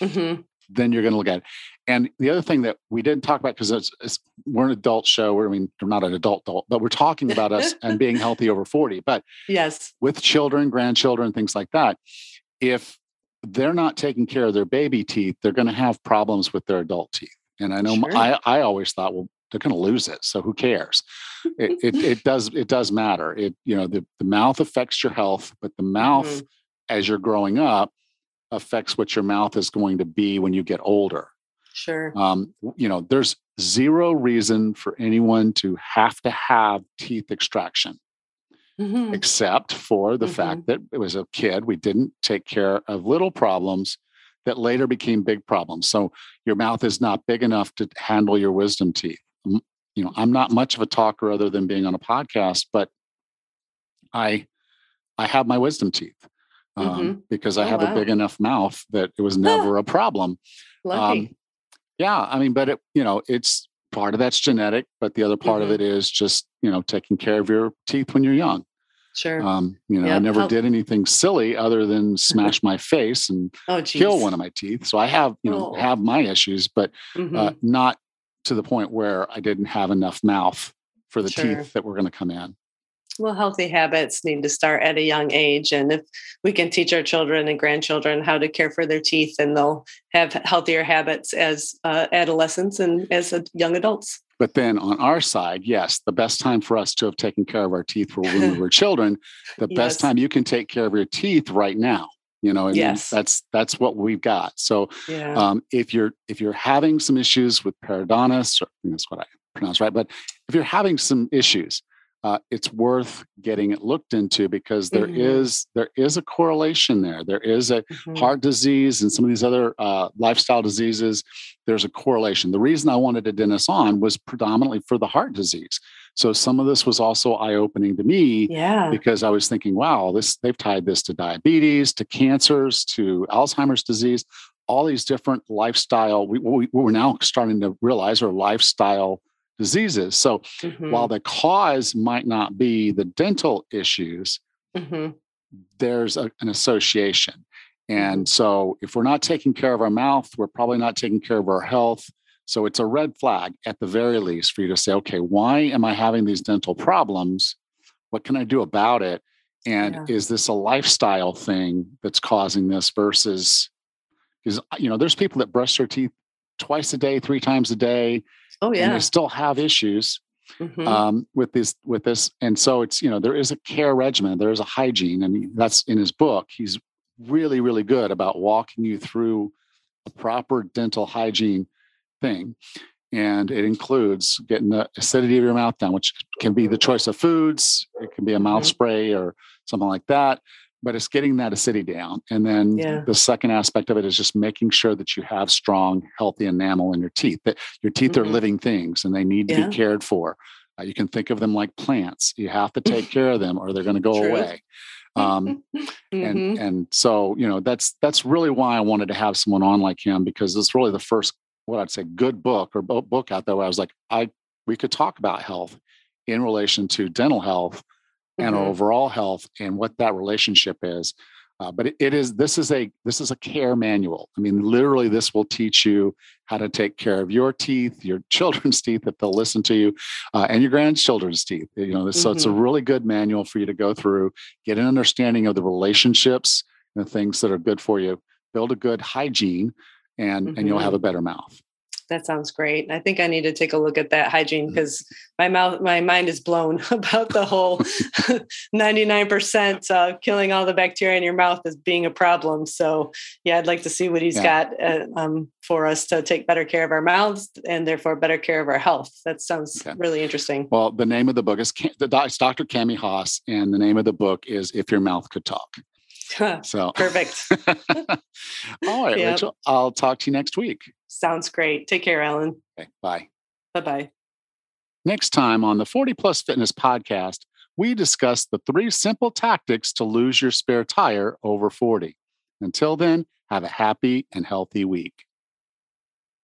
mm-hmm. then you're going to look at it. And the other thing that we didn't talk about because it's, it's, we're an adult show. We're, I mean, we're not an adult adult, but we're talking about us and being *laughs* healthy over 40. But yes, with children, grandchildren, things like that, if they're not taking care of their baby teeth, they're going to have problems with their adult teeth. And I know sure. I, I always thought, well, they're going to lose it. So who cares? it, it, *laughs* it, does, it does matter. It, you know, the, the mouth affects your health, but the mouth mm-hmm. as you're growing up affects what your mouth is going to be when you get older. Sure. Um, you know, there's zero reason for anyone to have to have teeth extraction. Mm-hmm. Except for the mm-hmm. fact that it was a kid, we didn't take care of little problems that later became big problems. So your mouth is not big enough to handle your wisdom teeth. You know, I'm not much of a talker other than being on a podcast, but I I have my wisdom teeth um, mm-hmm. because I oh, have wow. a big enough mouth that it was never a problem. Lucky. Um, yeah, I mean, but it, you know, it's part of that's genetic, but the other part mm-hmm. of it is just, you know, taking care of your teeth when you're young. Sure. Um, you know, I never How- did anything silly other than *laughs* smash my face and oh, kill one of my teeth. So I have, you know, Oh. have my issues, but Mhm. uh, not to the point where I didn't have enough mouth for the Sure. teeth that were going to come in. Well, healthy habits need to start at a young age. And if we can teach our children and grandchildren how to care for their teeth, then they'll have healthier habits as uh, adolescents and as young adults. But then on our side, yes, the best time for us to have taken care of our teeth were when we were *laughs* children. The Yes. best time you can take care of your teeth right now. You know, I mean, Yes. that's that's what we've got. So Yeah. um, if you're if you're having some issues with periodontitis, or that's what I pronounce right, but if you're having some issues, uh, it's worth getting it looked into because there is Mhm. there is a correlation there. There is a Mhm. heart disease and some of these other uh, lifestyle diseases, there's a correlation. The reason I wanted to Dennis on was predominantly for the heart disease. So some of this was also eye opening to me yeah. because I was thinking, wow, this they've tied this to diabetes, to cancers, to Alzheimer's disease, all these different lifestyle. We, we we're now starting to realize are lifestyle diseases. So Mhm. while the cause might not be the dental issues, Mhm. there's a, an association. And so if we're not taking care of our mouth, we're probably not taking care of our health. So it's a red flag at the very least for you to say, okay, why am I having these dental problems? What can I do about it? And Yeah. is this a lifestyle thing that's causing this versus because you know there's people that brush their teeth twice a day, three times a day, oh and yeah. they still have issues Mhm. um, with this with this and so it's you know there is a care regimen there is a hygiene and that's in his book he's really really good about walking you through a proper dental hygiene thing and it includes getting the acidity of your mouth down which can be the choice of foods it can be a mouth Mhm. spray or something like that but it's getting that acidity down and then Yeah. the second aspect of it is just making sure that you have strong healthy enamel in your teeth that your teeth are Mhm. living things and they need to Yeah. be cared for uh, you can think of them like plants you have to take care of them or they're going to go True. away um, *laughs* and Mhm. and so you know that's that's really why i wanted to have someone on like him because it's really the first what i'd say good book or book out there where i was like i we could talk about health in relation to dental health and Mhm. overall health and what that relationship is uh, but it, it is this is a this is a care manual. I mean literally this will teach you how to take care of your teeth your *laughs* children's teeth if they'll listen to you uh, and your grandchildren's teeth you know so it's a really good manual for you to go through get an understanding of the relationships and the things that are good for you build a good hygiene and and you'll have a better mouth That sounds great. I think I need to take a look at that hygiene because my mouth, my mind is blown *laughs* about the whole *laughs* 99% uh, killing all the bacteria in your mouth as being a problem. So, yeah, I'd like to see what he's Yeah. got uh, um, for us to take better care of our mouths and therefore better care of our health. That sounds Okay. really interesting. well the name of the book is the dr Kami Hoss and the name of the book is if your mouth could talk so Perfect. *laughs* *laughs* all right Yep. rachel i'll talk to you next week Sounds great. Take care, Allan. okay bye Bye bye. Next time on the 40 Plus Fitness podcast, we discuss the three simple tactics to lose your spare tire over 40. Until then, have a happy and healthy week.